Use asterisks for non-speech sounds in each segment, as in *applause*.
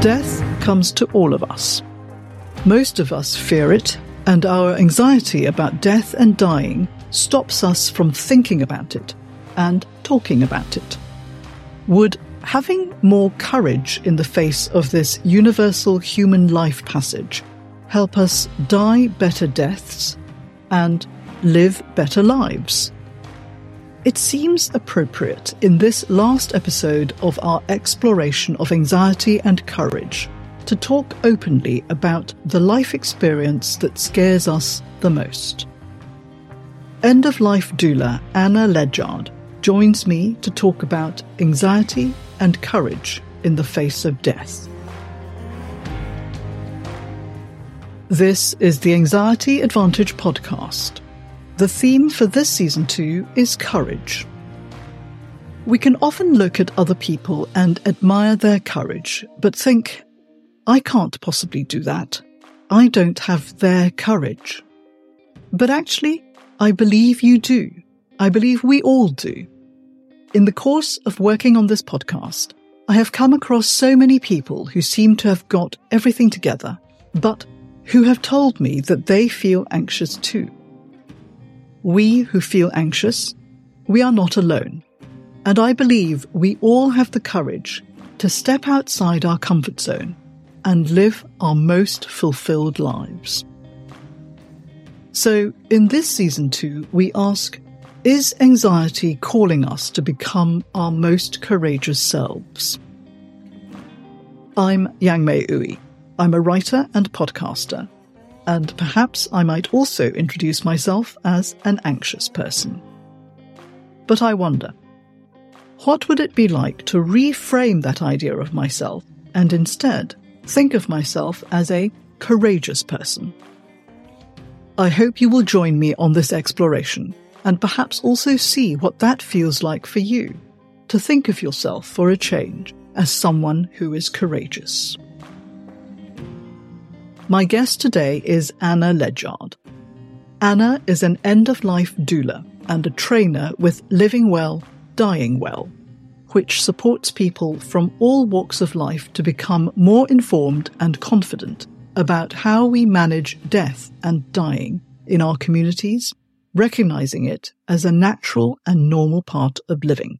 Death comes to all of us. Most of us fear it, and our anxiety about death and dying stops us from thinking about it and talking about it. Would having more courage in the face of this universal human life passage help us die better deaths and live better lives? It seems appropriate in this last episode of our exploration of anxiety and courage to talk openly about the life experience that scares us the most. End of life doula Anna Ledgard joins me to talk about anxiety and courage in the face of death. This is the Anxiety Advantage podcast. The theme for this season two is courage. We can often look at other people and admire their courage, but think, I can't possibly do that. I don't have their courage. But actually, I believe you do. I believe we all do. In the course of working on this podcast, I have come across so many people who seem to have got everything together, but who have told me that they feel anxious too. We who feel anxious, we are not alone. And I believe we all have the courage to step outside our comfort zone and live our most fulfilled lives. So, in this season two, we ask Is anxiety calling us to become our most courageous selves? I'm Yang-May Ooi. I'm a writer and podcaster and perhaps I might also introduce myself as an anxious person. But I wonder, what would it be like to reframe that idea of myself and instead think of myself as a courageous person? I hope you will join me on this exploration and perhaps also see what that feels like for you to think of yourself for a change as someone who is courageous. My guest today is Anna Ledgard. Anna is an end of life doula and a trainer with Living Well, Dying Well, which supports people from all walks of life to become more informed and confident about how we manage death and dying in our communities, recognizing it as a natural and normal part of living.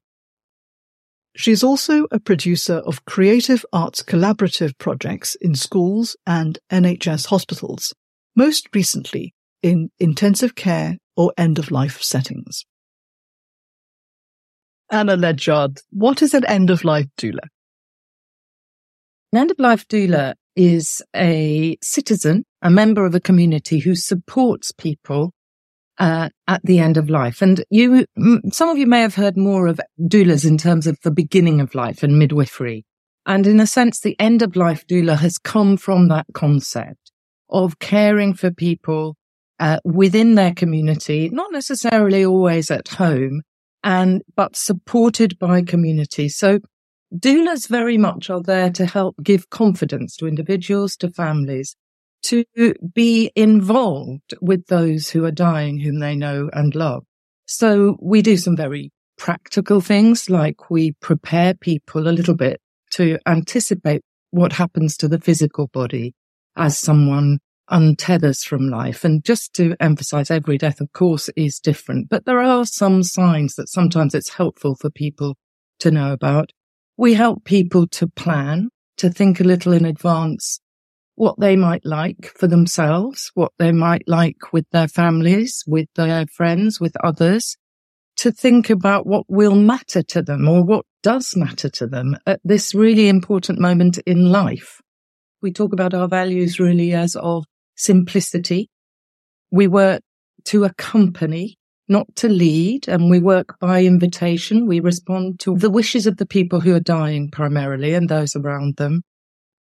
She's also a producer of creative arts collaborative projects in schools and NHS hospitals, most recently in intensive care or end of life settings. Anna Ledgard, what is an end of life doula? An end of life doula is a citizen, a member of a community who supports people uh, at the end of life. And you, some of you may have heard more of doulas in terms of the beginning of life and midwifery. And in a sense, the end of life doula has come from that concept of caring for people uh, within their community, not necessarily always at home, and but supported by community. So doulas very much are there to help give confidence to individuals, to families, to be involved with those who are dying, whom they know and love. So we do some very practical things like we prepare people a little bit to anticipate what happens to the physical body as someone untethers from life. And just to emphasize, every death, of course, is different, but there are some signs that sometimes it's helpful for people to know about. We help people to plan, to think a little in advance what they might like for themselves, what they might like with their families, with their friends, with others, to think about what will matter to them or what does matter to them at this really important moment in life. We talk about our values really as of simplicity. We work to accompany, not to lead, and we work by invitation. We respond to the wishes of the people who are dying primarily and those around them.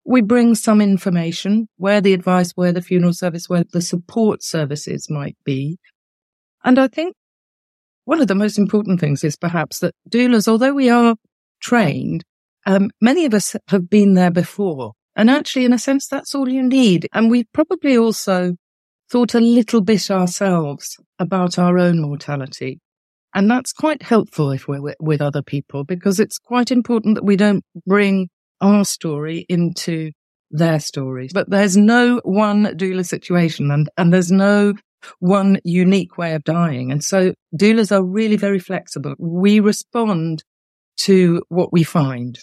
We bring some information where the advice, where the funeral service, where the support services might be. And I think one of the most important things is perhaps that doulas, although we are trained, um, many of us have been there before. And actually, in a sense, that's all you need. And we've probably also thought a little bit ourselves about our own mortality. And that's quite helpful if we're with other people because it's quite important that we don't bring our story into their stories. But there's no one doula situation and, and there's no one unique way of dying. And so doulas are really very flexible. We respond to what we find.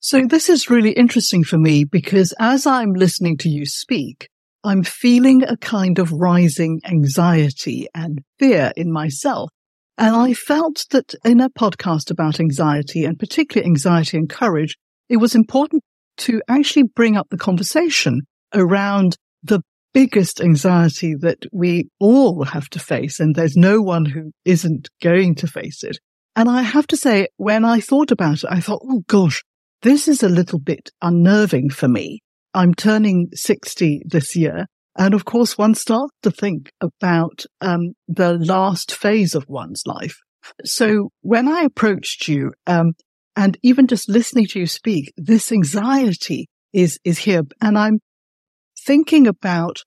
So this is really interesting for me because as I'm listening to you speak, I'm feeling a kind of rising anxiety and fear in myself. And I felt that in a podcast about anxiety and particularly anxiety and courage, it was important to actually bring up the conversation around the biggest anxiety that we all have to face. And there's no one who isn't going to face it. And I have to say, when I thought about it, I thought, oh gosh, this is a little bit unnerving for me. I'm turning 60 this year. And of course, one starts to think about um, the last phase of one's life. So when I approached you, um, and even just listening to you speak, this anxiety is, is here. And I'm thinking about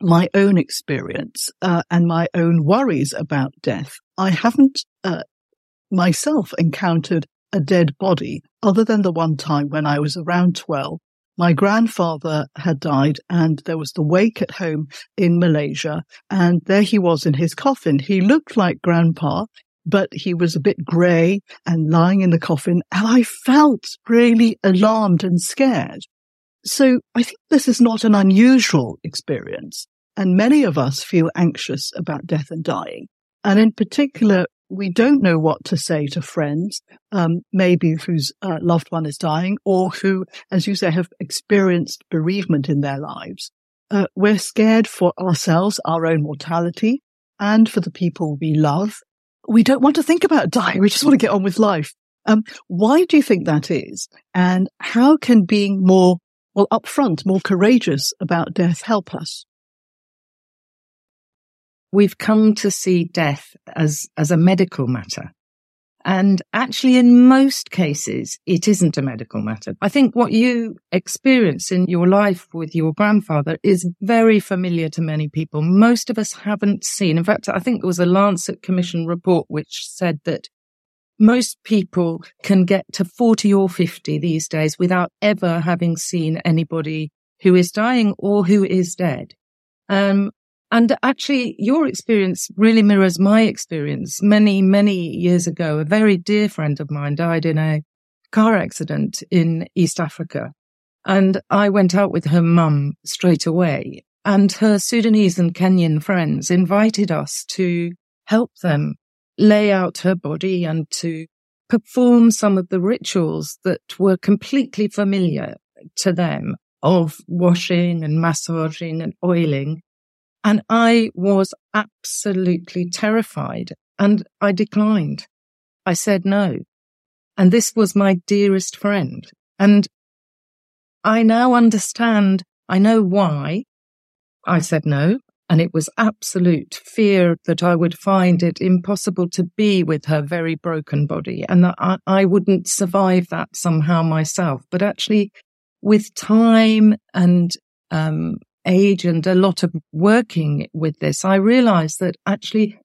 my own experience, uh, and my own worries about death. I haven't, uh, myself encountered a dead body other than the one time when I was around 12. My grandfather had died and there was the wake at home in Malaysia and there he was in his coffin. He looked like grandpa but he was a bit grey and lying in the coffin. And I felt really alarmed and scared. So I think this is not an unusual experience. And many of us feel anxious about death and dying. And in particular, we don't know what to say to friends, um, maybe whose uh, loved one is dying or who, as you say, have experienced bereavement in their lives. Uh, we're scared for ourselves, our own mortality, and for the people we love we don't want to think about dying. We just want to get on with life. Um, why do you think that is? And how can being more, well, upfront, more courageous about death help us? We've come to see death as, as a medical matter. And actually, in most cases, it isn't a medical matter. I think what you experience in your life with your grandfather is very familiar to many people. Most of us haven't seen. In fact, I think there was a Lancet Commission report which said that most people can get to 40 or 50 these days without ever having seen anybody who is dying or who is dead. Um, and actually, your experience really mirrors my experience. Many, many years ago, a very dear friend of mine died in a car accident in East Africa. And I went out with her mum straight away. And her Sudanese and Kenyan friends invited us to help them lay out her body and to perform some of the rituals that were completely familiar to them of washing and massaging and oiling and I was absolutely terrified and I declined. I said no. And this was my dearest friend. And I now understand, I know why I said no. And it was absolute fear that I would find it impossible to be with her very broken body and that I, I wouldn't survive that somehow myself. But actually, with time and um, age and a lot of working with this, I realized that actually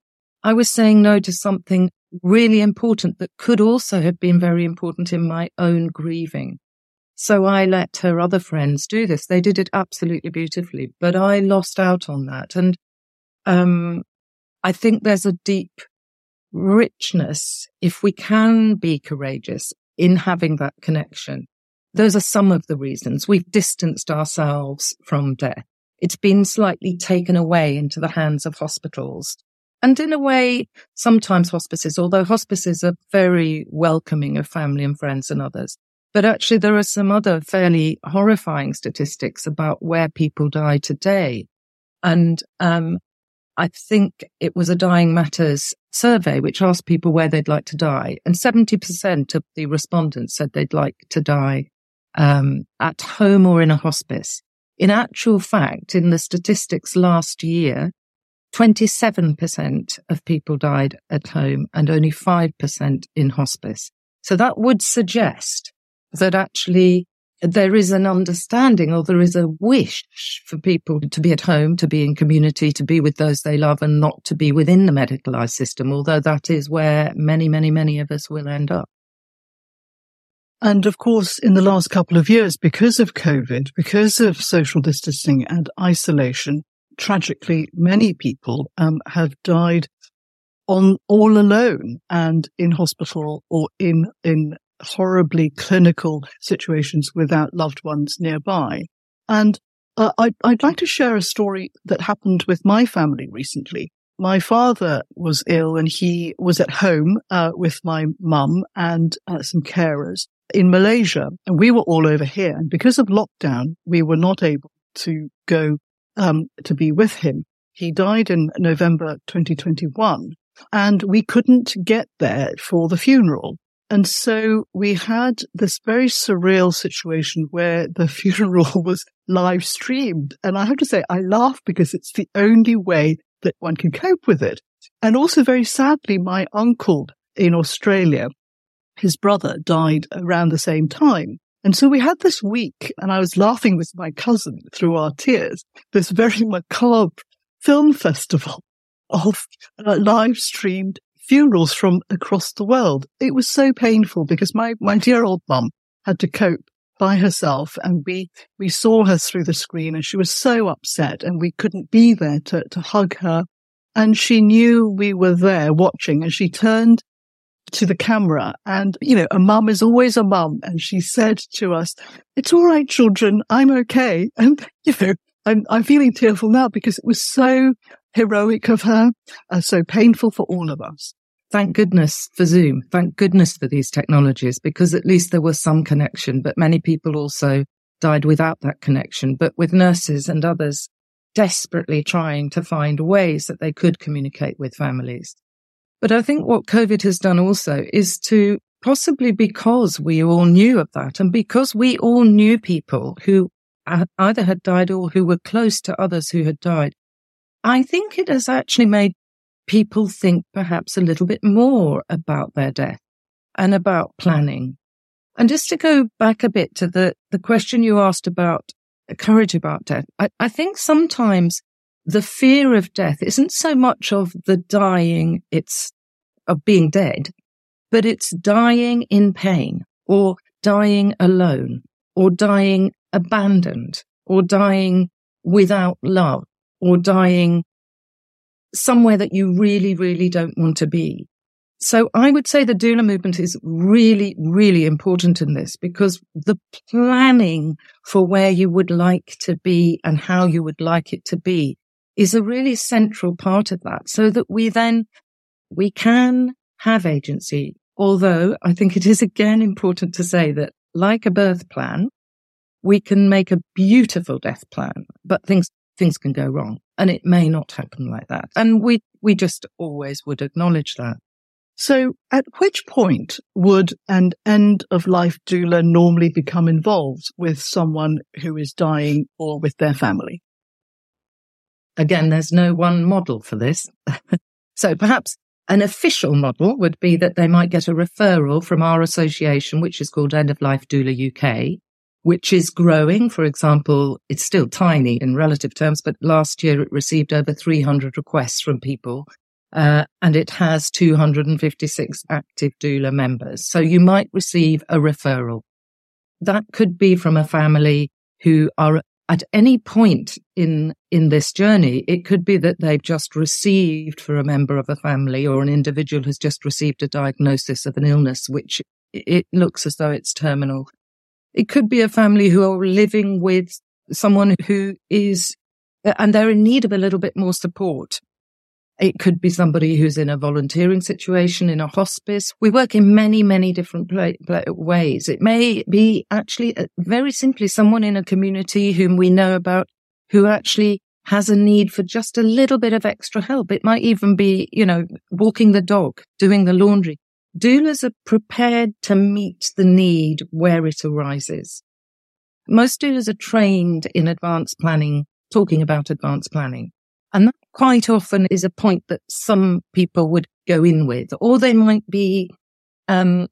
I was saying no to something really important that could also have been very important in my own grieving. So I let her other friends do this. They did it absolutely beautifully, but I lost out on that. And, um, I think there's a deep richness if we can be courageous in having that connection. Those are some of the reasons we've distanced ourselves from death it's been slightly taken away into the hands of hospitals. And in a way, sometimes hospices, although hospices are very welcoming of family and friends and others. But actually, there are some other fairly horrifying statistics about where people die today. And um, I think it was a Dying Matters survey which asked people where they'd like to die. And 70% of the respondents said they'd like to die um, at home or in a hospice. In actual fact, in the statistics last year, 27% of people died at home and only 5% in hospice. So that would suggest that actually there is an understanding or there is a wish for people to be at home, to be in community, to be with those they love and not to be within the medicalized system, although that is where many, many, many of us will end up. And of course, in the last couple of years, because of COVID, because of social distancing and isolation, tragically, many people um, have died on all alone and in hospital or in in horribly clinical situations without loved ones nearby. And uh, I'd, I'd like to share a story that happened with my family recently. My father was ill and he was at home uh, with my mum and uh, some carers in Malaysia. And we were all over here. And because of lockdown, we were not able to go um, to be with him. He died in November 2021 and we couldn't get there for the funeral. And so we had this very surreal situation where the *laughs* funeral was live streamed. And I have to say, I laugh because it's the only way that one can cope with it. And also very sadly, my uncle in Australia, his brother died around the same time. And so we had this week and I was laughing with my cousin through our tears, this very *laughs* macabre film festival *laughs* of uh, live streamed funerals from across the world. It was so painful because my, my dear old mum had to cope by herself and we, we saw her through the screen and she was so upset and we couldn't be there to, to hug her. And she knew we were there watching and she turned to the camera and, you know, a mum is always a mum. And she said to us, it's all right, children. I'm okay. *laughs* And, you know, I'm, I'm feeling tearful now because it was so heroic of her, uh, so painful for all of us. Thank goodness for Zoom. Thank goodness for these technologies because at least there was some connection, but many people also died without that connection, but with nurses and others desperately trying to find ways that they could communicate with families. But I think what COVID has done also is to possibly because we all knew of that and because we all knew people who either had died or who were close to others who had died, I think it has actually made people think perhaps a little bit more about their death and about planning. And just to go back a bit to the, the question you asked about courage about death, I, I think sometimes the fear of death isn't so much of the dying, it's of being dead, but it's dying in pain or dying alone or dying abandoned or dying without love or dying somewhere that you really, really don't want to be. So I would say the doula movement is really, really important in this because the planning for where you would like to be and how you would like it to be is a really central part of that so that we then, we can have agency. Although I think it is again important to say that like a birth plan, we can make a beautiful death plan, but things things can go wrong and it may not happen like that. And we, we just always would acknowledge that. So at which point would an end of life doula normally become involved with someone who is dying or with their family? Again, there's no one model for this. *laughs* so perhaps an official model would be that they might get a referral from our association, which is called End of Life Doula UK, which is growing. For example, it's still tiny in relative terms, but last year it received over 300 requests from people. Uh, and it has 256 active doula members. So you might receive a referral. That could be from a family who are at any point in, in this journey. It could be that they've just received for a member of a family or an individual has just received a diagnosis of an illness, which it looks as though it's terminal it could be a family who are living with someone who is, and they're in need of a little bit more support. It could be somebody who's in a volunteering situation in a hospice. We work in many, many different play, play, ways. It may be actually uh, very simply someone in a community whom we know about who actually has a need for just a little bit of extra help. It might even be, you know, walking the dog, doing the laundry. Doulas are prepared to meet the need where it arises. Most doulas are trained in advanced planning, talking about advanced planning. And that quite often is a point that some people would go in with, or they might be, um,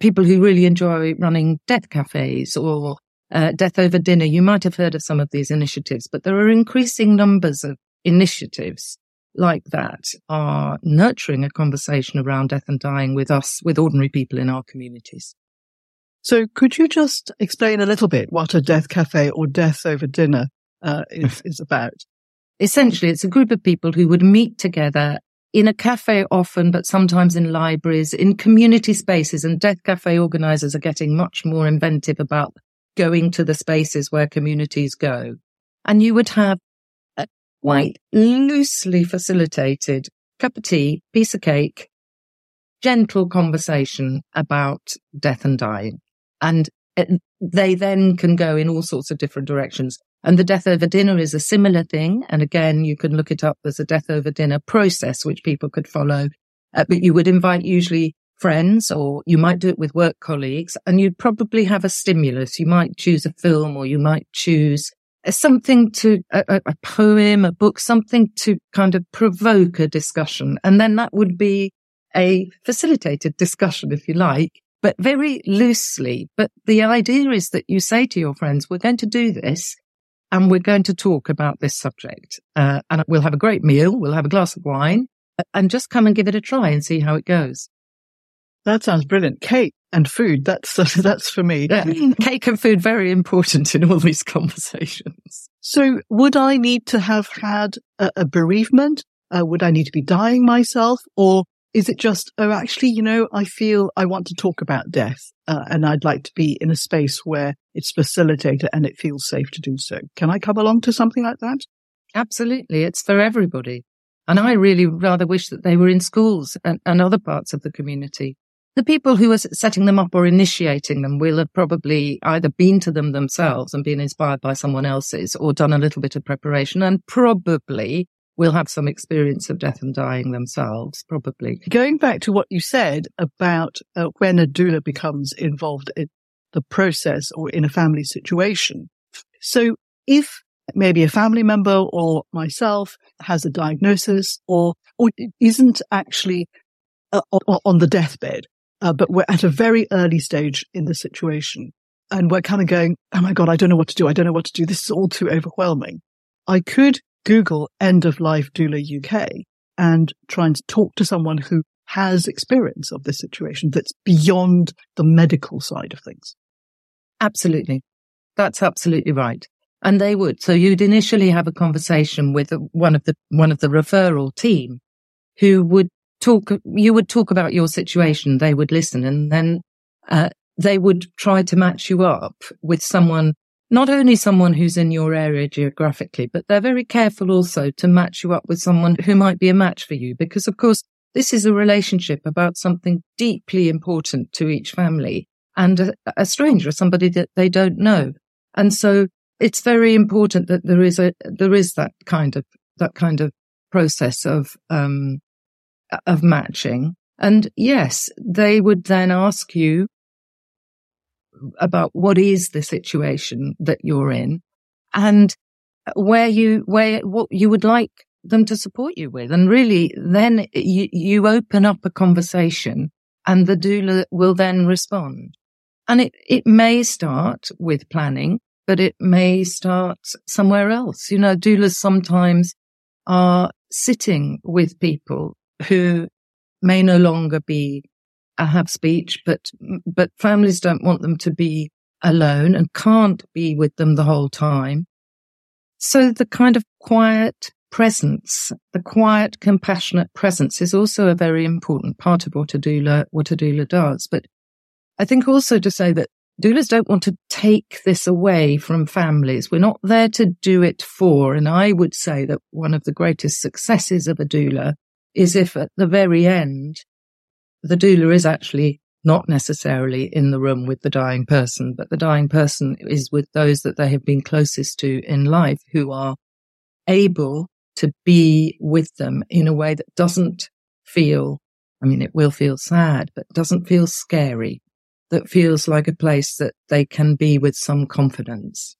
people who really enjoy running death cafes or uh, death over dinner. You might have heard of some of these initiatives, but there are increasing numbers of initiatives like that are nurturing a conversation around death and dying with us, with ordinary people in our communities. So could you just explain a little bit what a death cafe or death over dinner uh, is, *laughs* is about? Essentially, it's a group of people who would meet together in a cafe often, but sometimes in libraries, in community spaces. And Death Cafe organizers are getting much more inventive about going to the spaces where communities go. And you would have a quite loosely facilitated cup of tea, piece of cake, gentle conversation about death and dying. And uh, they then can go in all sorts of different directions. And the death over dinner is a similar thing. And again, you can look it up. There's a death over dinner process, which people could follow. Uh, but you would invite usually friends or you might do it with work colleagues and you'd probably have a stimulus. You might choose a film or you might choose something to a, a poem, a book, something to kind of provoke a discussion. And then that would be a facilitated discussion, if you like, but very loosely. But the idea is that you say to your friends, we're going to do this and we're going to talk about this subject. Uh, and we'll have a great meal. We'll have a glass of wine and just come and give it a try and see how it goes. That sounds brilliant. Cake and food. That's, *laughs* that's for me. Yeah. *laughs* Cake and food, very important in all these *laughs* conversations. So would I need to have had a, a bereavement? Uh, would I need to be dying myself or is it just, oh, actually, you know, I feel I want to talk about death uh, and I'd like to be in a space where it's facilitated and it feels safe to do so. Can I come along to something like that? Absolutely. It's for everybody. And I really rather wish that they were in schools and, and other parts of the community. The people who are setting them up or initiating them will have probably either been to them themselves and been inspired by someone else's or done a little bit of preparation and probably will have some experience of death and dying themselves, probably. Going back to what you said about uh, when a doula becomes involved in the process or in a family situation. So if maybe a family member or myself has a diagnosis or, or isn't actually uh, on the deathbed, uh, but we're at a very early stage in the situation and we're kind of going, Oh my God, I don't know what to do. I don't know what to do. This is all too overwhelming. I could Google end of life doula UK and try and talk to someone who has experience of this situation that's beyond the medical side of things. Absolutely. That's absolutely right. And they would. So you'd initially have a conversation with one of the, one of the referral team who would talk, you would talk about your situation. They would listen and then, uh, they would try to match you up with someone not only someone who's in your area geographically, but they're very careful also to match you up with someone who might be a match for you. Because of course, this is a relationship about something deeply important to each family and a, a stranger, somebody that they don't know. And so it's very important that there is a, there is that kind of, that kind of process of, um, of matching. And yes, they would then ask you about what is the situation that you're in and where you, where, what you would like them to support you with. And really then you, you open up a conversation and the doula will then respond. And it, it may start with planning, but it may start somewhere else. You know, doulas sometimes are sitting with people who may no longer be have speech, but, but families don't want them to be alone and can't be with them the whole time. So the kind of quiet presence, the quiet, compassionate presence is also a very important part of what a doula, what a doula does. But I think also to say that doulas don't want to take this away from families. We're not there to do it for. And I would say that one of the greatest successes of a doula is if at the very end, the doula is actually not necessarily in the room with the dying person, but the dying person is with those that they have been closest to in life who are able to be with them in a way that doesn't feel, I mean, it will feel sad, but doesn't feel scary, that feels like a place that they can be with some confidence.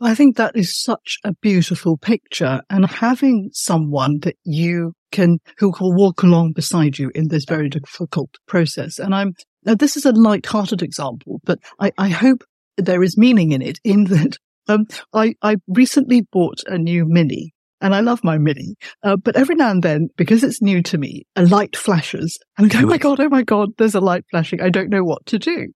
I think that is such a beautiful picture and having someone that you can, who will walk along beside you in this very difficult process. And I'm, now this is a light-hearted example, but I, I hope there is meaning in it in that, um, I, I recently bought a new mini and I love my mini. Uh, but every now and then, because it's new to me, a light flashes and I go, oh my God, oh my God, there's a light flashing. I don't know what to do.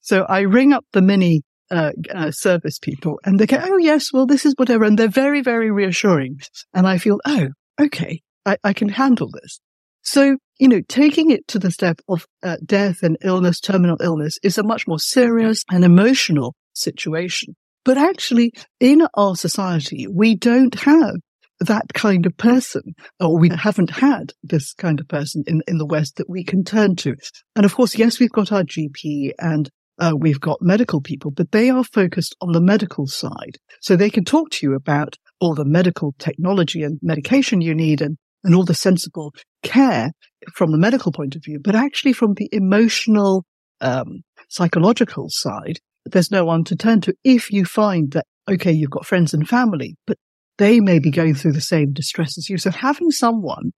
So I ring up the mini uh, uh, service people and they go, Oh yes, well, this is whatever. And they're very, very reassuring. And I feel, Oh, okay, I, I can handle this. So, you know, taking it to the step of uh, death and illness, terminal illness is a much more serious and emotional situation. But actually, in our society, we don't have that kind of person, or we haven't had this kind of person in, in the West that we can turn to. And of course, yes, we've got our GP and uh, we've got medical people, but they are focused on the medical side. So they can talk to you about all the medical technology and medication you need and, and all the sensible care from the medical point of view, but actually from the emotional, um, psychological side, there's no one to turn to if you find that, okay, you've got friends and family, but they may be going through the same distress as you. So having someone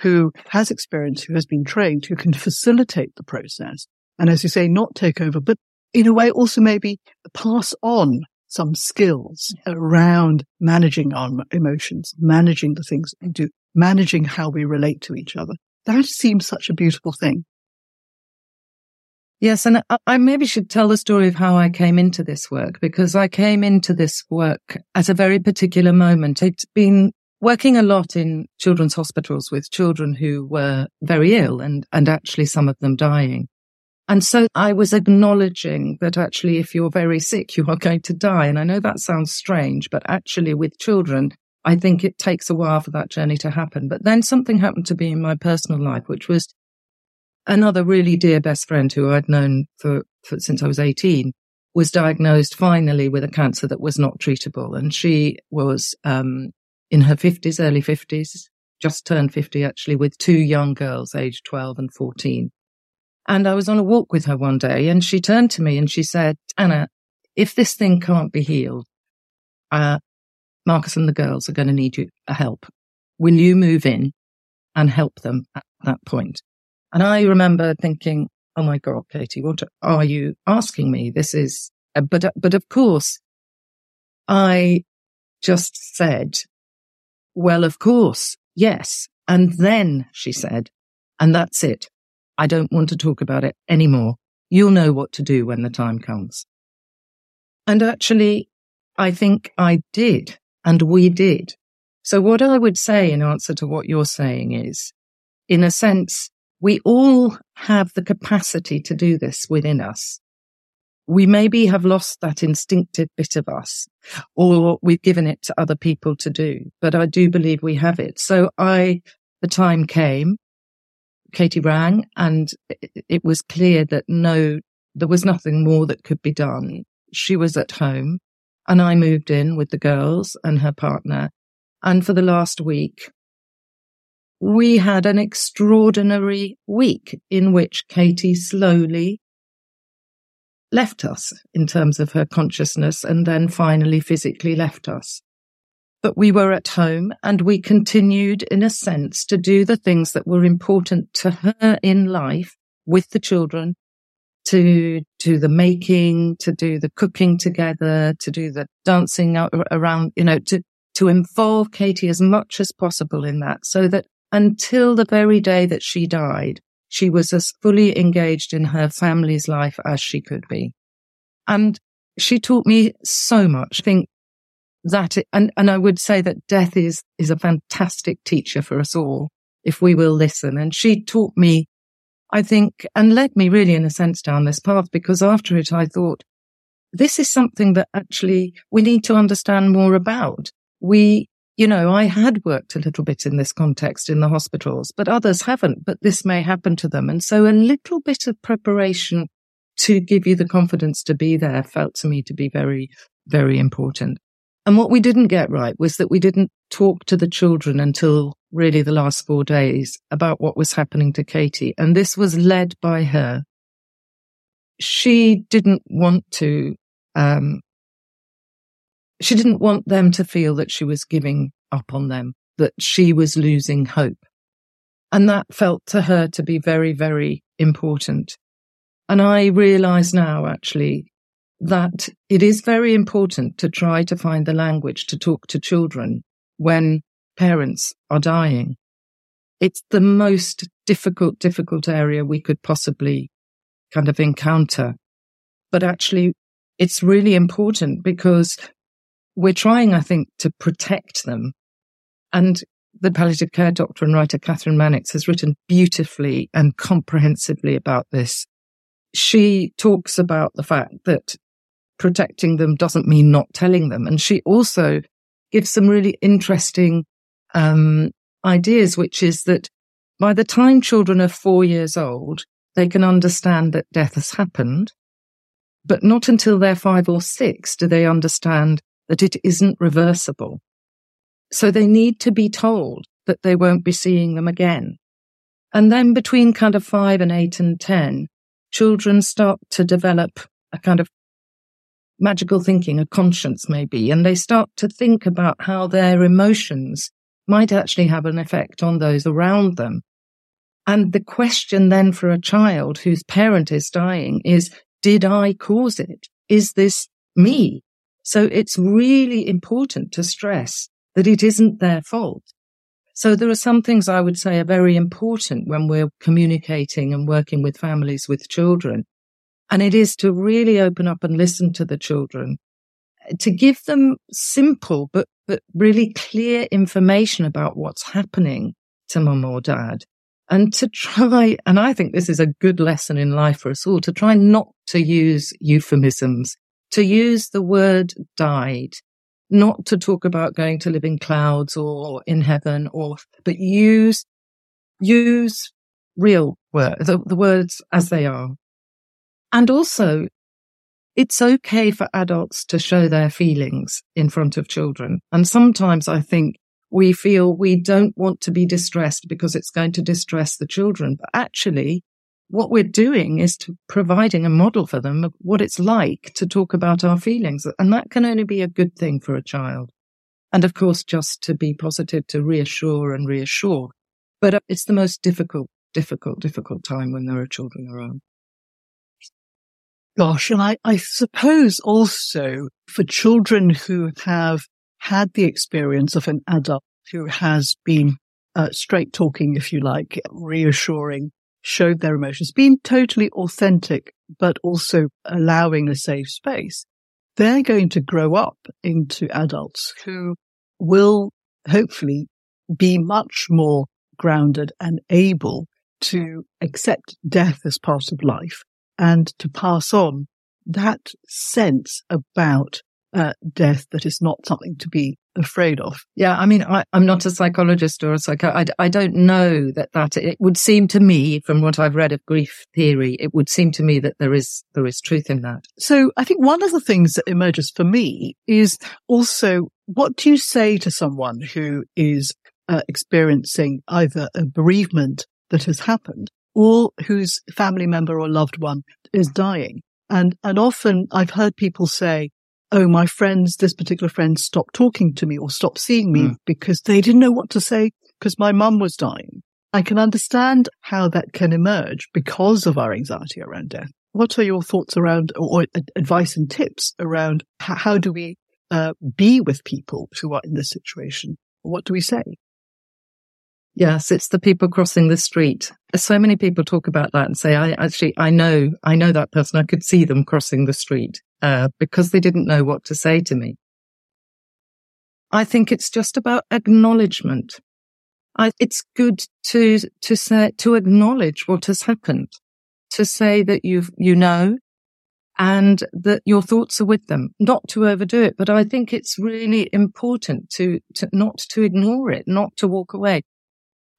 who has experience, who has been trained, who can facilitate the process, and as you say, not take over, but in a way also maybe pass on some skills around managing our emotions, managing the things we do, managing how we relate to each other. That seems such a beautiful thing. Yes, and I maybe should tell the story of how I came into this work because I came into this work at a very particular moment. It's been working a lot in children's hospitals with children who were very ill and, and actually some of them dying. And so I was acknowledging that actually, if you're very sick, you are going to die. And I know that sounds strange, but actually with children, I think it takes a while for that journey to happen. But then something happened to me in my personal life, which was another really dear best friend who I'd known for, for since I was 18 was diagnosed finally with a cancer that was not treatable. And she was, um, in her fifties, early fifties, just turned 50 actually with two young girls, aged 12 and 14. And I was on a walk with her one day and she turned to me and she said, Anna, if this thing can't be healed, uh, Marcus and the girls are going to need you a help. Will you move in and help them at that point? And I remember thinking, oh my God, Katie, what are you asking me? This is, but, but of course, I just said, well, of course, yes. And then she said, and that's it. I don't want to talk about it anymore. You'll know what to do when the time comes. And actually, I think I did and we did. So what I would say in answer to what you're saying is, in a sense, we all have the capacity to do this within us. We maybe have lost that instinctive bit of us or we've given it to other people to do, but I do believe we have it. So I, the time came, Katie rang and it was clear that no, there was nothing more that could be done. She was at home and I moved in with the girls and her partner. And for the last week, we had an extraordinary week in which Katie slowly left us in terms of her consciousness and then finally physically left us. But we were at home and we continued in a sense to do the things that were important to her in life with the children, to do the making, to do the cooking together, to do the dancing around, you know, to, to involve Katie as much as possible in that so that until the very day that she died, she was as fully engaged in her family's life as she could be. And she taught me so much. I think that, and, and I would say that death is, is a fantastic teacher for us all if we will listen. And she taught me, I think, and led me really in a sense down this path because after it, I thought, this is something that actually we need to understand more about. We you know, I had worked a little bit in this context in the hospitals, but others haven't, but this may happen to them. And so a little bit of preparation to give you the confidence to be there felt to me to be very, very important. And what we didn't get right was that we didn't talk to the children until really the last four days about what was happening to Katie. And this was led by her. She didn't want to um, she didn't want them to feel that she was giving up on them, that she was losing hope. And that felt to her to be very, very important. And I realize now actually that it is very important to try to find the language to talk to children when parents are dying. It's the most difficult, difficult area we could possibly kind of encounter but actually it's really important because we're trying, I think, to protect them. And the palliative care doctor and writer Kathryn Mannix has written beautifully and comprehensively about this. She talks about the fact that protecting them doesn't mean not telling them. And she also gives some really interesting um, ideas, which is that by the time children are four years old, they can understand that death has happened. But not until they're five or six do they understand that it isn't reversible. So they need to be told that they won't be seeing them again. And then between kind of five and eight and 10, children start to develop a kind of magical thinking, a conscience maybe, and they start to think about how their emotions might actually have an effect on those around them. And the question then for a child whose parent is dying is, did I cause it? Is this me? So it's really important to stress that it isn't their fault. So there are some things I would say are very important when we're communicating and working with families with children. And it is to really open up and listen to the children, to give them simple, but, but really clear information about what's happening to mum or dad. And to try, and I think this is a good lesson in life for us all, to try not to use euphemisms, to use the word died, not to talk about going to live in clouds or in heaven or, but use, use real words, the, the words as they are. And also, it's okay for adults to show their feelings in front of children. And sometimes I think we feel we don't want to be distressed because it's going to distress the children. But actually, what we're doing is to providing a model for them of what it's like to talk about our feelings. And that can only be a good thing for a child. And of course, just to be positive, to reassure and reassure. But it's the most difficult, difficult, difficult time when there are children around. Gosh, and I, I suppose also for children who have had the experience of an adult who has been uh, straight talking, if you like, reassuring, showed their emotions, being totally authentic, but also allowing a safe space, they're going to grow up into adults who will hopefully be much more grounded and able to accept death as part of life and to pass on that sense about uh, death that is not something to be afraid of. Yeah, I mean, I, am not a psychologist or a psycho. I, I don't know that that it would seem to me, from what I've read of grief theory, it would seem to me that there is there is truth in that. So I think one of the things that emerges for me is also what do you say to someone who is uh, experiencing either a bereavement that has happened or whose family member or loved one is dying. And, and often I've heard people say, oh, my friends, this particular friend stopped talking to me or stopped seeing me mm. because they didn't know what to say because my mum was dying. I can understand how that can emerge because of our anxiety around death. What are your thoughts around or, or advice and tips around how, how do we uh, be with people who are in this situation? What do we say? Yes, it's the people crossing the street. So many people talk about that and say, I actually, I know, I know that person. I could see them crossing the street, uh, because they didn't know what to say to me. I think it's just about acknowledgement. I, it's good to, to say, to acknowledge what has happened, to say that you've, you know, and that your thoughts are with them, not to overdo it. But I think it's really important to, to not to ignore it, not to walk away.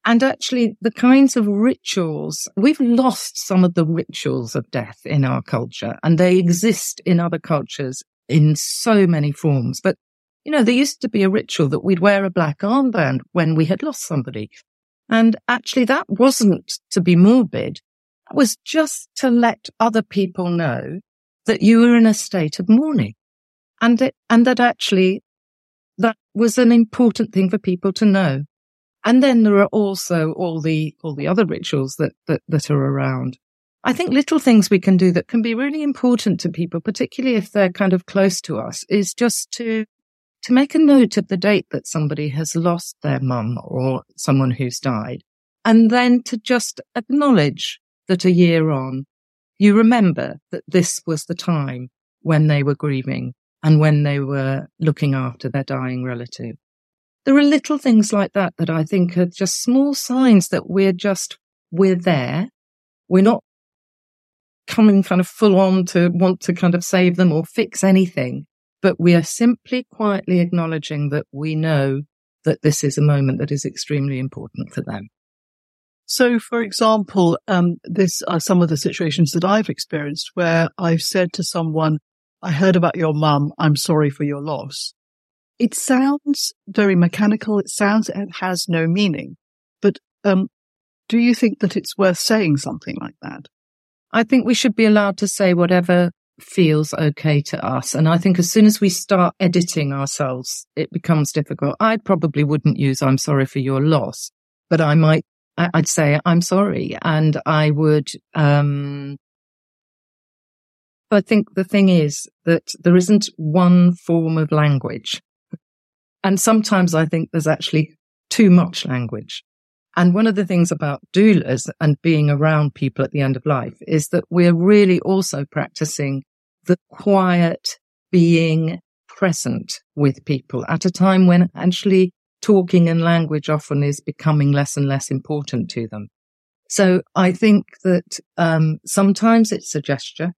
And actually, the kinds of rituals, we've lost some of the rituals of death in our culture, and they exist in other cultures in so many forms. But, you know, there used to be a ritual that we'd wear a black armband when we had lost somebody. And actually, that wasn't to be morbid. It was just to let other people know that you were in a state of mourning. And it, and that actually that was an important thing for people to know. And then there are also all the, all the other rituals that, that, that are around. I think little things we can do that can be really important to people, particularly if they're kind of close to us, is just to, to make a note of the date that somebody has lost their mum or someone who's died. And then to just acknowledge that a year on, you remember that this was the time when they were grieving and when they were looking after their dying relative. There are little things like that that I think are just small signs that we're just, we're there. We're not coming kind of full on to want to kind of save them or fix anything, but we are simply quietly acknowledging that we know that this is a moment that is extremely important for them. So, for example, um, this are some of the situations that I've experienced where I've said to someone, I heard about your mum. I'm sorry for your loss. It sounds very mechanical. It sounds it has no meaning. But um, do you think that it's worth saying something like that? I think we should be allowed to say whatever feels okay to us. And I think as soon as we start editing ourselves, it becomes difficult. I probably wouldn't use I'm sorry for your loss, but I might I'd say I'm sorry. And I would, um, I think the thing is that there isn't one form of language. And sometimes I think there's actually too much language. And one of the things about doulas and being around people at the end of life is that we're really also practicing the quiet being present with people at a time when actually talking and language often is becoming less and less important to them. So I think that um, sometimes it's a gesture,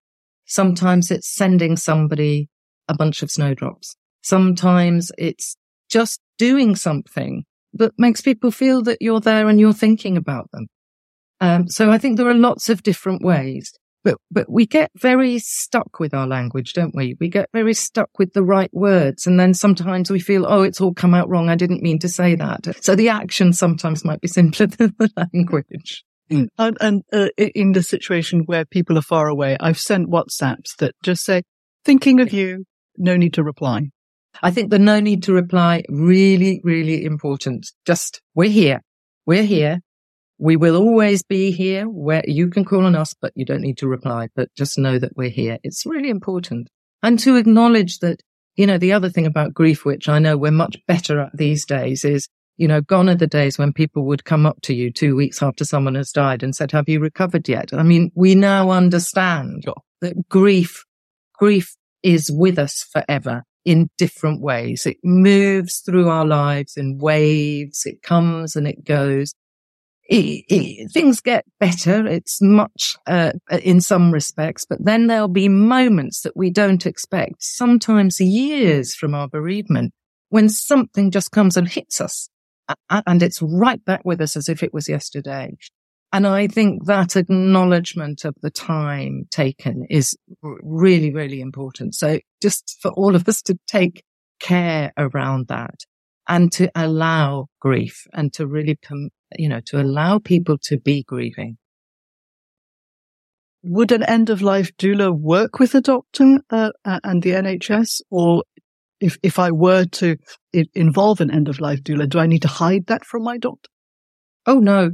sometimes it's sending somebody a bunch of snowdrops, sometimes it's just doing something that makes people feel that you're there and you're thinking about them. Um, so I think there are lots of different ways. But, but we get very stuck with our language, don't we? We get very stuck with the right words. And then sometimes we feel, oh, it's all come out wrong. I didn't mean to say that. So the action sometimes might be simpler *laughs* than the language. Mm. And, and uh, in the situation where people are far away, I've sent WhatsApps that just say, thinking of you, no need to reply. I think the no need to reply really, really important. Just we're here. We're mm-hmm. here. We will always be here where you can call on us, but you don't need to reply, but just know that we're here. It's really important. And to acknowledge that, you know, the other thing about grief, which I know we're much better at these days is, you know, gone are the days when people would come up to you two weeks after someone has died and said, have you recovered yet? I mean, we now understand that grief, grief is with us forever in different ways. It moves through our lives in waves. It comes and it goes it, it, things get better. It's much, uh, in some respects, but then there'll be moments that we don't expect, sometimes years from our bereavement, when something just comes and hits us and it's right back with us as if it was yesterday. And I think that acknowledgement of the time taken is really, really important. So just for all of us to take care around that and to allow grief and to really you know, to allow people to be grieving. Would an end of life doula work with a doctor uh, and the NHS? Or if, if I were to involve an end of life doula, do I need to hide that from my doctor? Oh, no.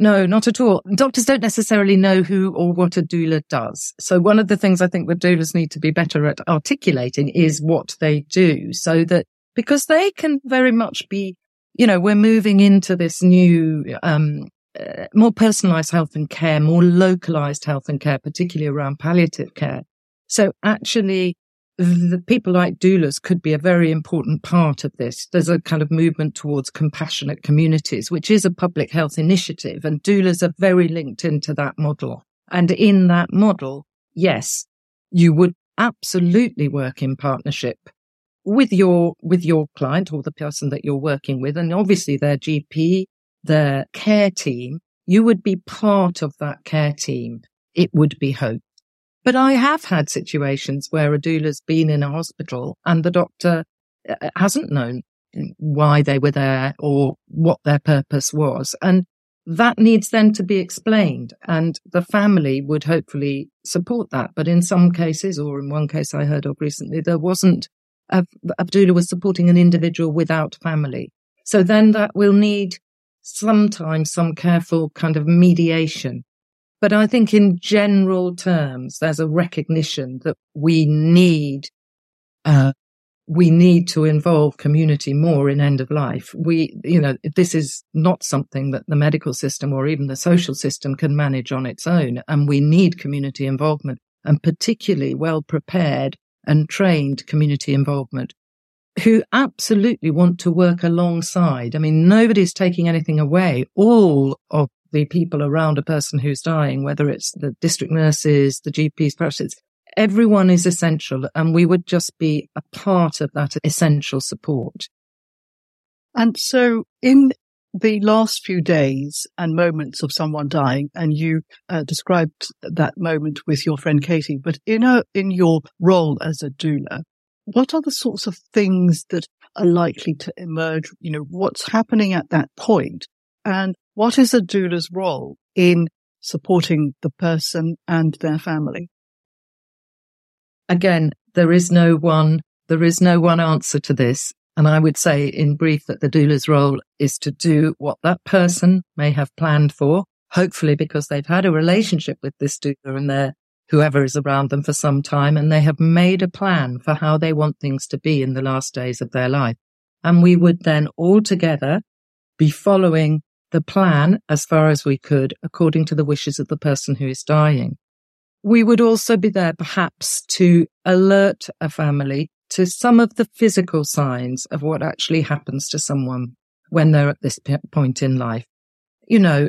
No, not at all. Doctors don't necessarily know who or what a doula does. So one of the things I think that doulas need to be better at articulating is what they do so that because they can very much be you know, we're moving into this new, um, uh, more personalized health and care, more localized health and care, particularly around palliative care. So actually, the people like doulas could be a very important part of this. There's a kind of movement towards compassionate communities, which is a public health initiative and doulas are very linked into that model. And in that model, yes, you would absolutely work in partnership with your with your client or the person that you're working with and obviously their GP, their care team, you would be part of that care team. It would be hoped. But I have had situations where a doula's been in a hospital and the doctor uh, hasn't known why they were there or what their purpose was. And that needs then to be explained and the family would hopefully support that. But in some cases, or in one case I heard of recently, there wasn't a Abdullah was supporting an individual without family. So then that will need sometimes some careful kind of mediation. But I think in general terms, there's a recognition that we need uh, we need to involve community more in end of life. We, you know, this is not something that the medical system or even the social system can manage on its own. And we need community involvement and particularly well prepared and trained community involvement who absolutely want to work alongside. I mean, nobody's taking anything away. All of the people around a person who's dying, whether it's the district nurses, the GPs, everyone is essential and we would just be a part of that essential support. And so in the last few days and moments of someone dying, and you uh, described that moment with your friend Katie, but in a, in your role as a doula, what are the sorts of things that are likely to emerge? You know, what's happening at that point and what is a doula's role in supporting the person and their family? Again, there is no one, there is no one answer to this. And I would say in brief that the doula's role is to do what that person may have planned for, hopefully because they've had a relationship with this doula and their whoever is around them for some time and they have made a plan for how they want things to be in the last days of their life. And we would then all together be following the plan as far as we could according to the wishes of the person who is dying. We would also be there perhaps to alert a family to some of the physical signs of what actually happens to someone when they're at this point in life. You know,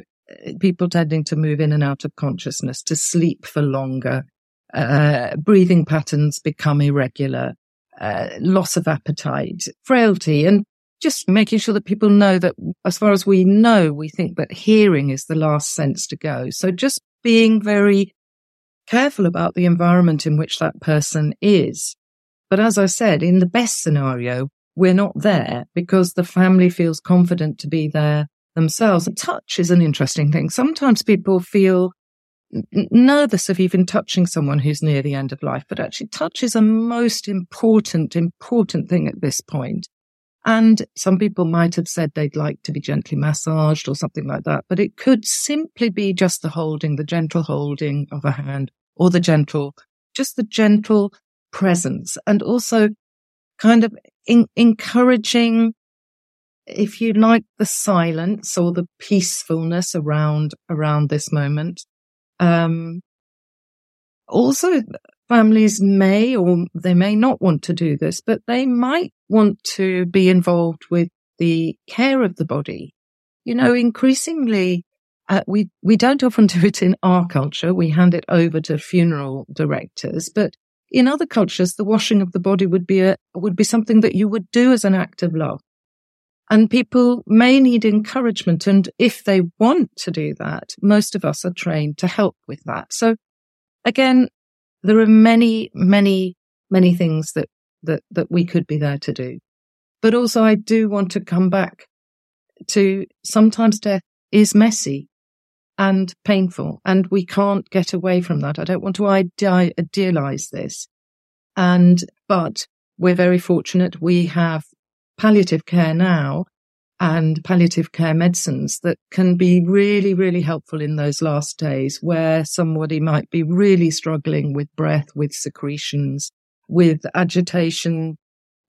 people tending to move in and out of consciousness, to sleep for longer, uh, breathing patterns become irregular, uh, loss of appetite, frailty, and just making sure that people know that as far as we know, we think that hearing is the last sense to go. So just being very careful about the environment in which that person is. But as I said, in the best scenario, we're not there because the family feels confident to be there themselves. Touch is an interesting thing. Sometimes people feel nervous of even touching someone who's near the end of life, but actually touch is a most important, important thing at this point. And some people might have said they'd like to be gently massaged or something like that, but it could simply be just the holding, the gentle holding of a hand or the gentle, just the gentle presence and also kind of in- encouraging, if you like, the silence or the peacefulness around, around this moment. Um, also families may or they may not want to do this, but they might want to be involved with the care of the body. You know, increasingly, uh, we, we don't often *laughs* do it in our culture. We hand it over to funeral directors, but in other cultures, the washing of the body would be a, would be something that you would do as an act of love. And people may need encouragement. And if they want to do that, most of us are trained to help with that. So again, there are many, many, many things that, that, that we could be there to do. But also I do want to come back to sometimes death is messy and painful and we can't get away from that. I don't want to idealize this. And, but we're very fortunate. We have palliative care now and palliative care medicines that can be really, really helpful in those last days where somebody might be really struggling with breath, with secretions, with agitation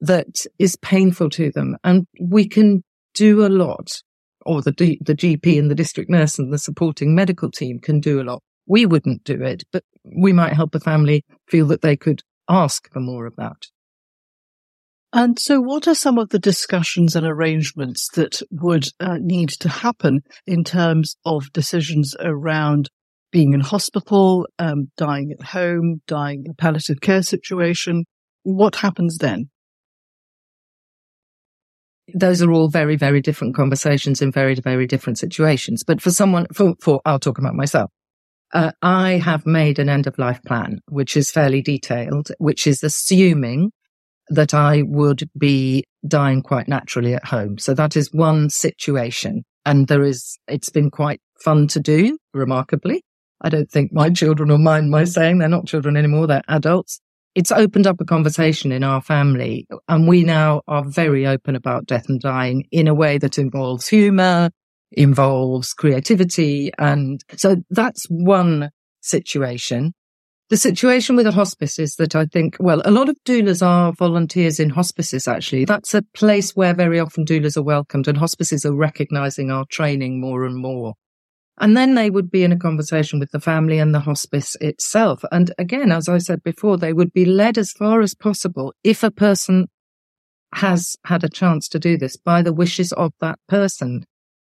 that is painful to them. And we can do a lot, or the, the GP and the district nurse and the supporting medical team can do a lot. We wouldn't do it, but we might help a family feel that they could ask for more of that. And so, what are some of the discussions and arrangements that would uh, need to happen in terms of decisions around being in hospital, um, dying at home, dying in a palliative care situation? What happens then? Those are all very, very different conversations in very, very different situations. But for someone, for, for I'll talk about myself. Uh, I have made an end of life plan, which is fairly detailed, which is assuming that I would be dying quite naturally at home. So that is one situation. And there is, it's been quite fun to do, remarkably. I don't think my children will mind my saying they're not children anymore. They're adults. It's opened up a conversation in our family and we now are very open about death and dying in a way that involves humor, involves creativity. And so that's one situation. The situation with a hospice is that I think, well, a lot of doulas are volunteers in hospices, actually. That's a place where very often doulas are welcomed and hospices are recognizing our training more and more. And then they would be in a conversation with the family and the hospice itself. And again, as I said before, they would be led as far as possible if a person has had a chance to do this by the wishes of that person.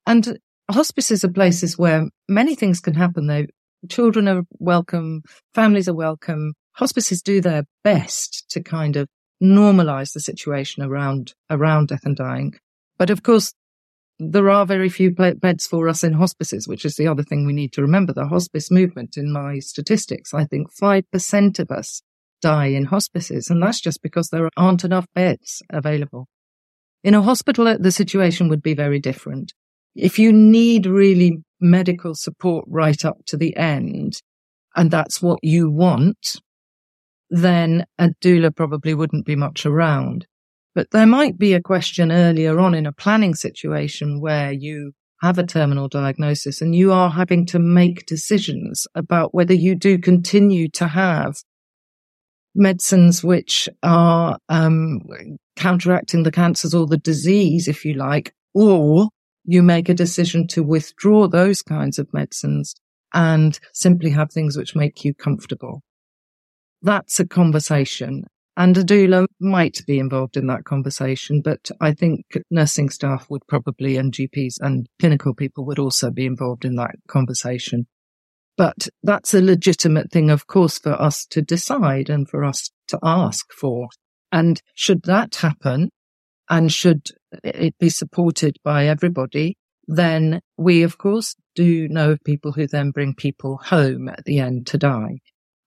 And hospices are places where many things can happen. They, children are welcome, families are welcome. Hospices do their best to kind of normalize the situation around, around death and dying. But of course, there are very few beds for us in hospices, which is the other thing we need to remember. The hospice movement in my statistics, I think 5% of us die in hospices, and that's just because there aren't enough beds available. In a hospital, uh, the situation would be very different. If you need really medical support right up to the end, and that's what you want, then a doula probably wouldn't be much around. But there might be a question earlier on in a planning situation where you have a terminal diagnosis and you are having to make decisions about whether you do continue to have medicines which are um, counteracting the cancers or the disease, if you like, or you make a decision to withdraw those kinds of medicines and simply have things which make you comfortable. That's a conversation. And a doula might be involved in that conversation, but I think nursing staff would probably, and GPs and clinical people would also be involved in that conversation. But that's a legitimate thing, of course, for us to decide and for us to ask for. And should that happen and should it be supported by everybody, then we, of course, do know of people who then bring people home at the end to die.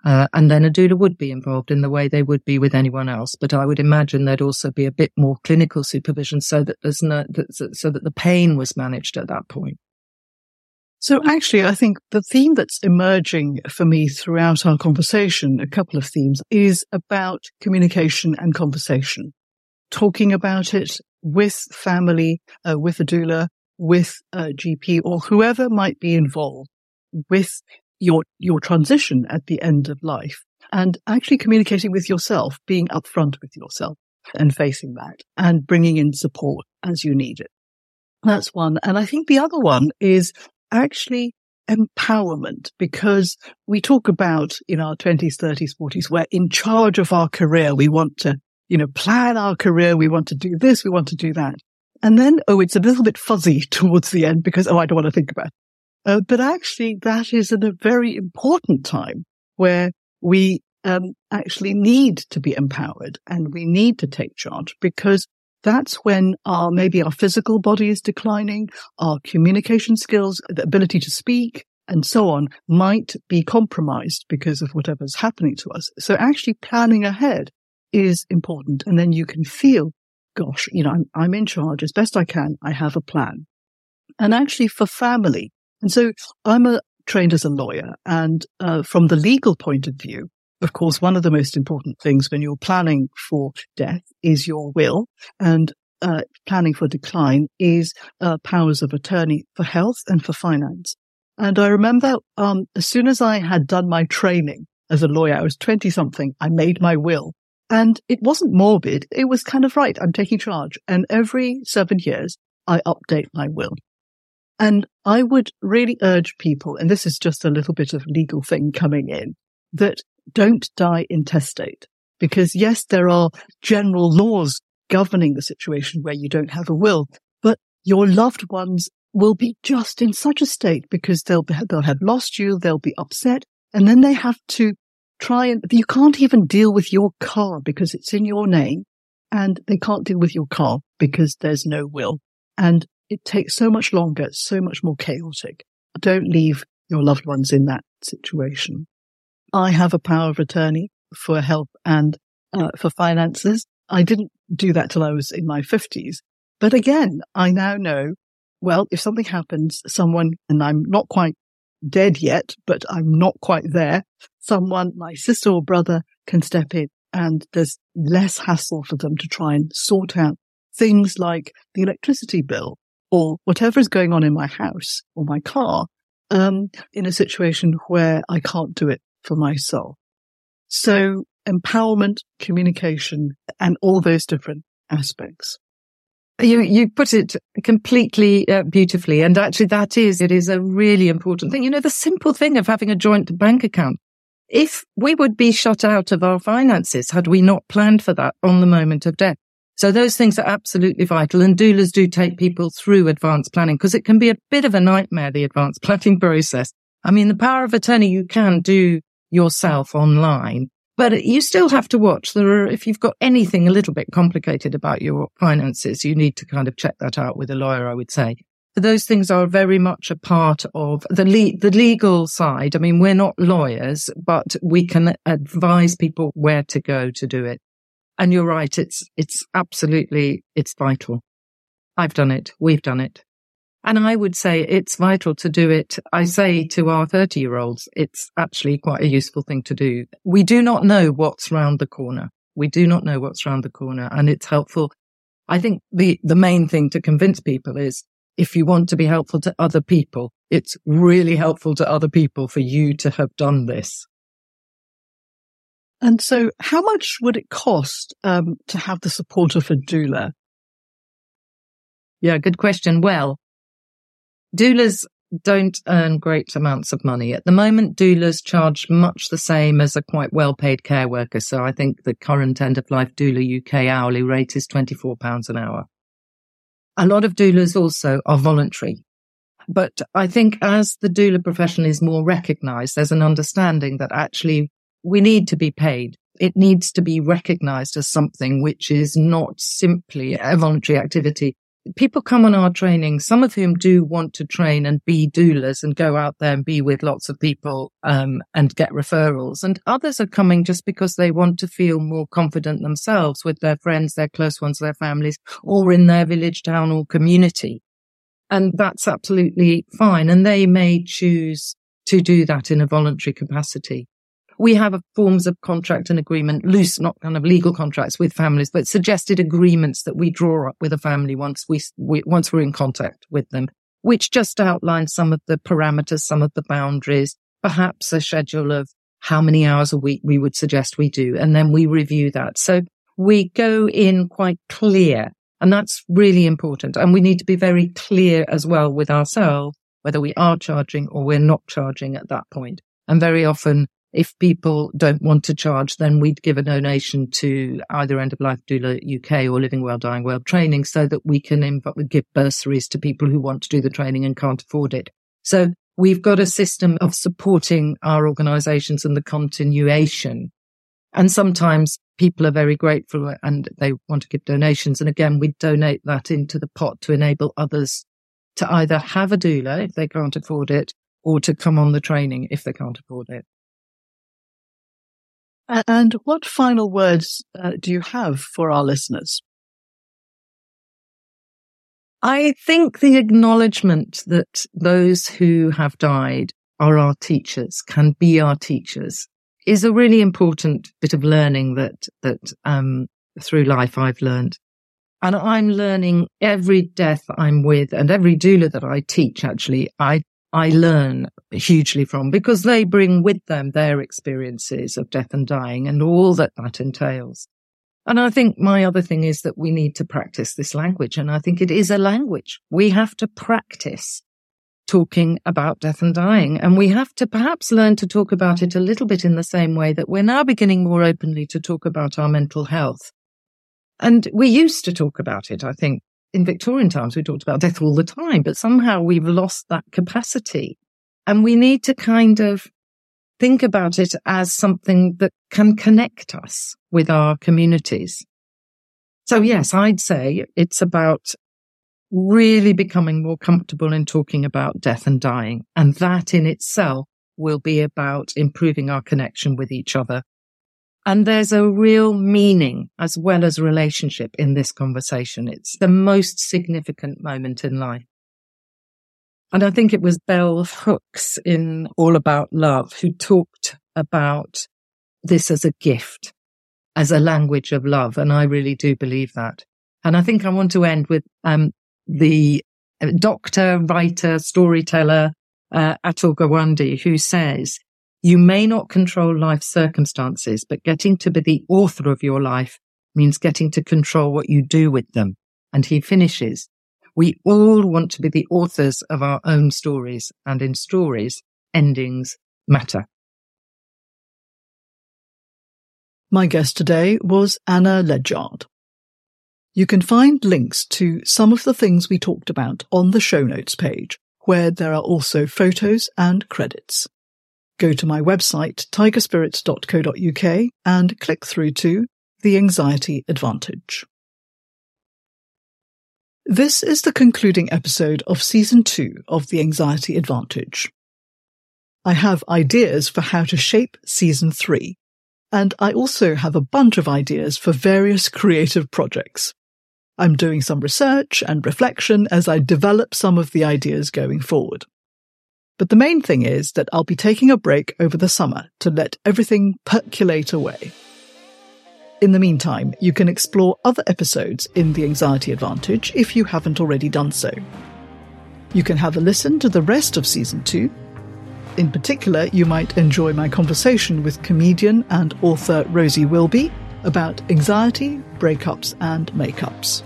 Uh, and then a doula would be involved in the way they would be with anyone else. But I would imagine there'd also be a bit more clinical supervision so that there's no, so that the pain was managed at that point. So actually, I think the theme that's emerging for me throughout our conversation, a couple of themes, is about communication and conversation. Talking about it with family, uh, with a doula, with a GP or whoever might be involved with your, your transition at the end of life and actually communicating with yourself, being upfront with yourself and facing that and bringing in support as you need it. That's one. And I think the other one is actually empowerment because we talk about in our 20s, 30s, 40s, we're in charge of our career. We want to, you know, plan our career. We want to do this. We want to do that. And then, oh, it's a little bit fuzzy *laughs* towards the end because, oh, I don't want to think about it. Uh, but actually, that is a very important time where we um, actually need to be empowered and we need to take charge because that's when our maybe our physical body is declining, our communication skills, the ability to speak, and so on might be compromised because of whatever's happening to us. So actually planning ahead is important. And then you can feel, gosh, you know, I'm, I'm in charge as best I can. I have a plan. And actually for family, and so I'm a, trained as a lawyer and uh, from the legal point of view, of course, one of the most important things when you're planning for death is your will and uh, planning for decline is uh, powers of attorney for health and for finance. And I remember um, as soon as I had done my training as a lawyer, I was 20 something, I made my will. And it wasn't morbid. It was kind of right. I'm taking charge. And every seven years, I update my will. And I would really urge people, and this is just a little bit of legal thing coming in, that don't die intestate. Because yes, there are general laws governing the situation where you don't have a will, but your loved ones will be just in such a state because they'll, be, they'll have lost you, they'll be upset, and then they have to try and, you can't even deal with your car because it's in your name, and they can't deal with your car because there's no will. And it takes so much longer, so much more chaotic. Don't leave your loved ones in that situation. I have a power of attorney for help and uh, for finances. I didn't do that till I was in my fifties. But again, I now know, well, if something happens, someone, and I'm not quite dead yet, but I'm not quite there, someone, my sister or brother can step in and there's less hassle for them to try and sort out things like the electricity bill or whatever is going on in my house or my car um, in a situation where I can't do it for myself. So empowerment, communication, and all those different aspects. You you put it completely uh, beautifully, and actually, that is it is a really important thing. You know, the simple thing of having a joint bank account. If we would be shut out of our finances had we not planned for that on the moment of death, so those things are absolutely vital. And doulas do take people through advanced planning because it can be a bit of a nightmare, the advanced *laughs* planning process. I mean, the power of attorney you can do yourself online, but you still have to watch. There are, if you've got anything a little bit complicated about your finances, you need to kind of check that out with a lawyer, I would say. Those things are very much a part of the le- the legal side. I mean, we're not lawyers, but we can advise people where to go to do it. And you're right. It's, it's absolutely, it's vital. I've done it. We've done it. And I would say it's vital to do it. I say to our 30 year olds, it's actually quite a useful thing to do. We do not know what's round the corner. We do not know what's round the corner and it's helpful. I think the, the main thing to convince people is if you want to be helpful to other people, it's really helpful to other people for you to have done this. And so how much would it cost um, to have the support of a doula? Yeah, good question. Well, doulas don't earn great amounts of money. At the moment, doulas charge much the same as a quite well paid care worker. So I think the current end of life doula UK hourly rate is £24 an hour. A lot of doulas also are voluntary. But I think as the doula profession is more recognized, there's an understanding that actually we need to be paid. It needs to be recognized as something which is not simply a voluntary activity. People come on our training, some of whom do want to train and be doulas and go out there and be with lots of people um, and get referrals. And others are coming just because they want to feel more confident themselves with their friends, their close ones, their families, or in their village, town, or community. And that's absolutely fine. And they may choose to do that in a voluntary capacity we have forms of contract and agreement, loose, not kind of legal contracts with families, but suggested agreements that we draw up with a family once we, we once we're in contact with them, which just outline some of the parameters, some of the boundaries, perhaps a schedule of how many hours a week we would suggest we do. And then we review that. So we go in quite clear and that's really important. And we need to be very clear as well with ourselves, whether we are charging or we're not charging at that point. And very often if people don't want to charge, then we'd give a donation to either End of Life Doula UK or Living Well, Dying Well training so that we can inv- give bursaries to people who want to do the training and can't afford it. So we've got a system of supporting our organizations and the continuation. And sometimes people are very grateful and they want to give donations. And again, we donate that into the pot to enable others to either have a doula if they can't afford it or to come on the training if they can't afford it. And what final words uh, do you have for our listeners? I think the acknowledgement that those who have died are our teachers, can be our teachers, is a really important bit of learning that that um, through life I've learned. And I'm learning every death I'm with and every doula that I teach, actually, I I learn hugely from because they bring with them their experiences of death and dying and all that that entails. And I think my other thing is that we need to practice this language. And I think it is a language. We have to practice talking about death and dying. And we have to perhaps learn to talk about it a little bit in the same way that we're now beginning more openly to talk about our mental health. And we used to talk about it, I think, in Victorian times, we talked about death all the time, but somehow we've lost that capacity. And we need to kind of think about it as something that can connect us with our communities. So yes, I'd say it's about really becoming more comfortable in talking about death and dying. And that in itself will be about improving our connection with each other and there's a real meaning as well as relationship in this conversation. It's the most significant moment in life. And I think it was Bell Hooks in All About Love who talked about this as a gift, as a language of love. And I really do believe that. And I think I want to end with um, the doctor, writer, storyteller, uh, Atul Gawande, who says, You may not control life circumstances, but getting to be the author of your life means getting to control what you do with them. And he finishes, we all want to be the authors of our own stories, and in stories, endings matter. My guest today was Anna Ledgard. You can find links to some of the things we talked about on the show notes page, where there are also photos and credits. Go to my website, tigerspirits.co.uk and click through to The Anxiety Advantage. This is the concluding episode of season two of The Anxiety Advantage. I have ideas for how to shape season three, and I also have a bunch of ideas for various creative projects. I'm doing some research and reflection as I develop some of the ideas going forward. But the main thing is that I'll be taking a break over the summer to let everything percolate away. In the meantime, you can explore other episodes in The Anxiety Advantage if you haven't already done so. You can have a listen to the rest of season 2. In particular, you might enjoy my conversation with comedian and author Rosie Wilby about anxiety, breakups, and makeups.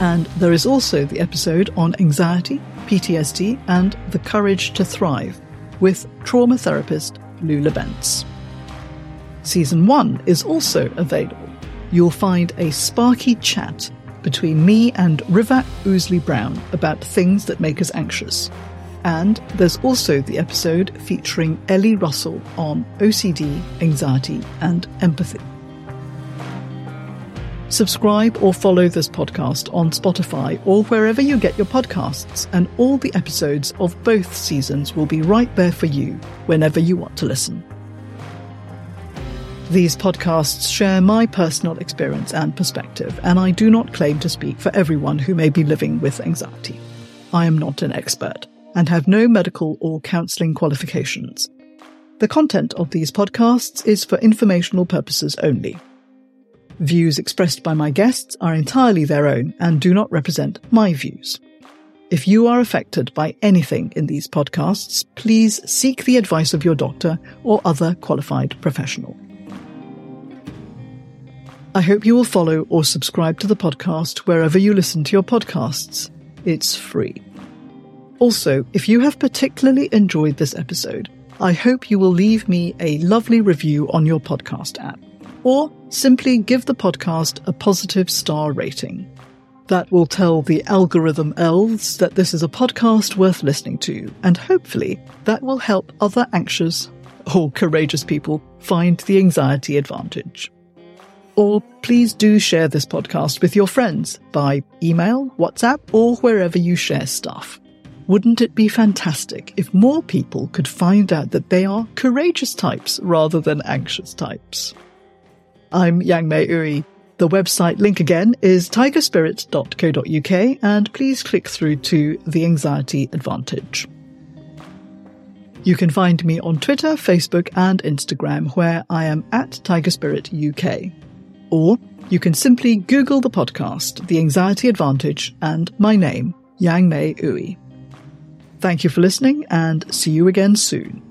And there is also the episode on anxiety, PTSD, and the courage to thrive with trauma therapist Lula Bentz. Season 1 is also available. You'll find a sparky chat between me and Rivat Ousley Brown about things that make us anxious. And there's also the episode featuring Ellie Russell on OCD, anxiety, and empathy. Subscribe or follow this podcast on Spotify or wherever you get your podcasts, and all the episodes of both seasons will be right there for you whenever you want to listen. These podcasts share my personal experience and perspective, and I do not claim to speak for everyone who may be living with anxiety. I am not an expert and have no medical or counselling qualifications. The content of these podcasts is for informational purposes only. Views expressed by my guests are entirely their own and do not represent my views. If you are affected by anything in these podcasts, please seek the advice of your doctor or other qualified professional. I hope you will follow or subscribe to the podcast wherever you listen to your podcasts. It's free. Also, if you have particularly enjoyed this episode, I hope you will leave me a lovely review on your podcast app, or simply give the podcast a positive star rating. That will tell the algorithm elves that this is a podcast worth listening to, and hopefully that will help other anxious or courageous people find the anxiety advantage. Or please do share this podcast with your friends by email, WhatsApp, or wherever you share stuff. Wouldn't it be fantastic if more people could find out that they are courageous types rather than anxious types? I'm Yang-May Ooi. The website link again is tigerspirit.co.uk and please click through to The Anxiety Advantage. You can find me on Twitter, Facebook, and Instagram, where I am at Tigerspirit UK. Or you can simply Google the podcast, The Anxiety Advantage, and my name, Yang-May Ooi. Thank you for listening and see you again soon.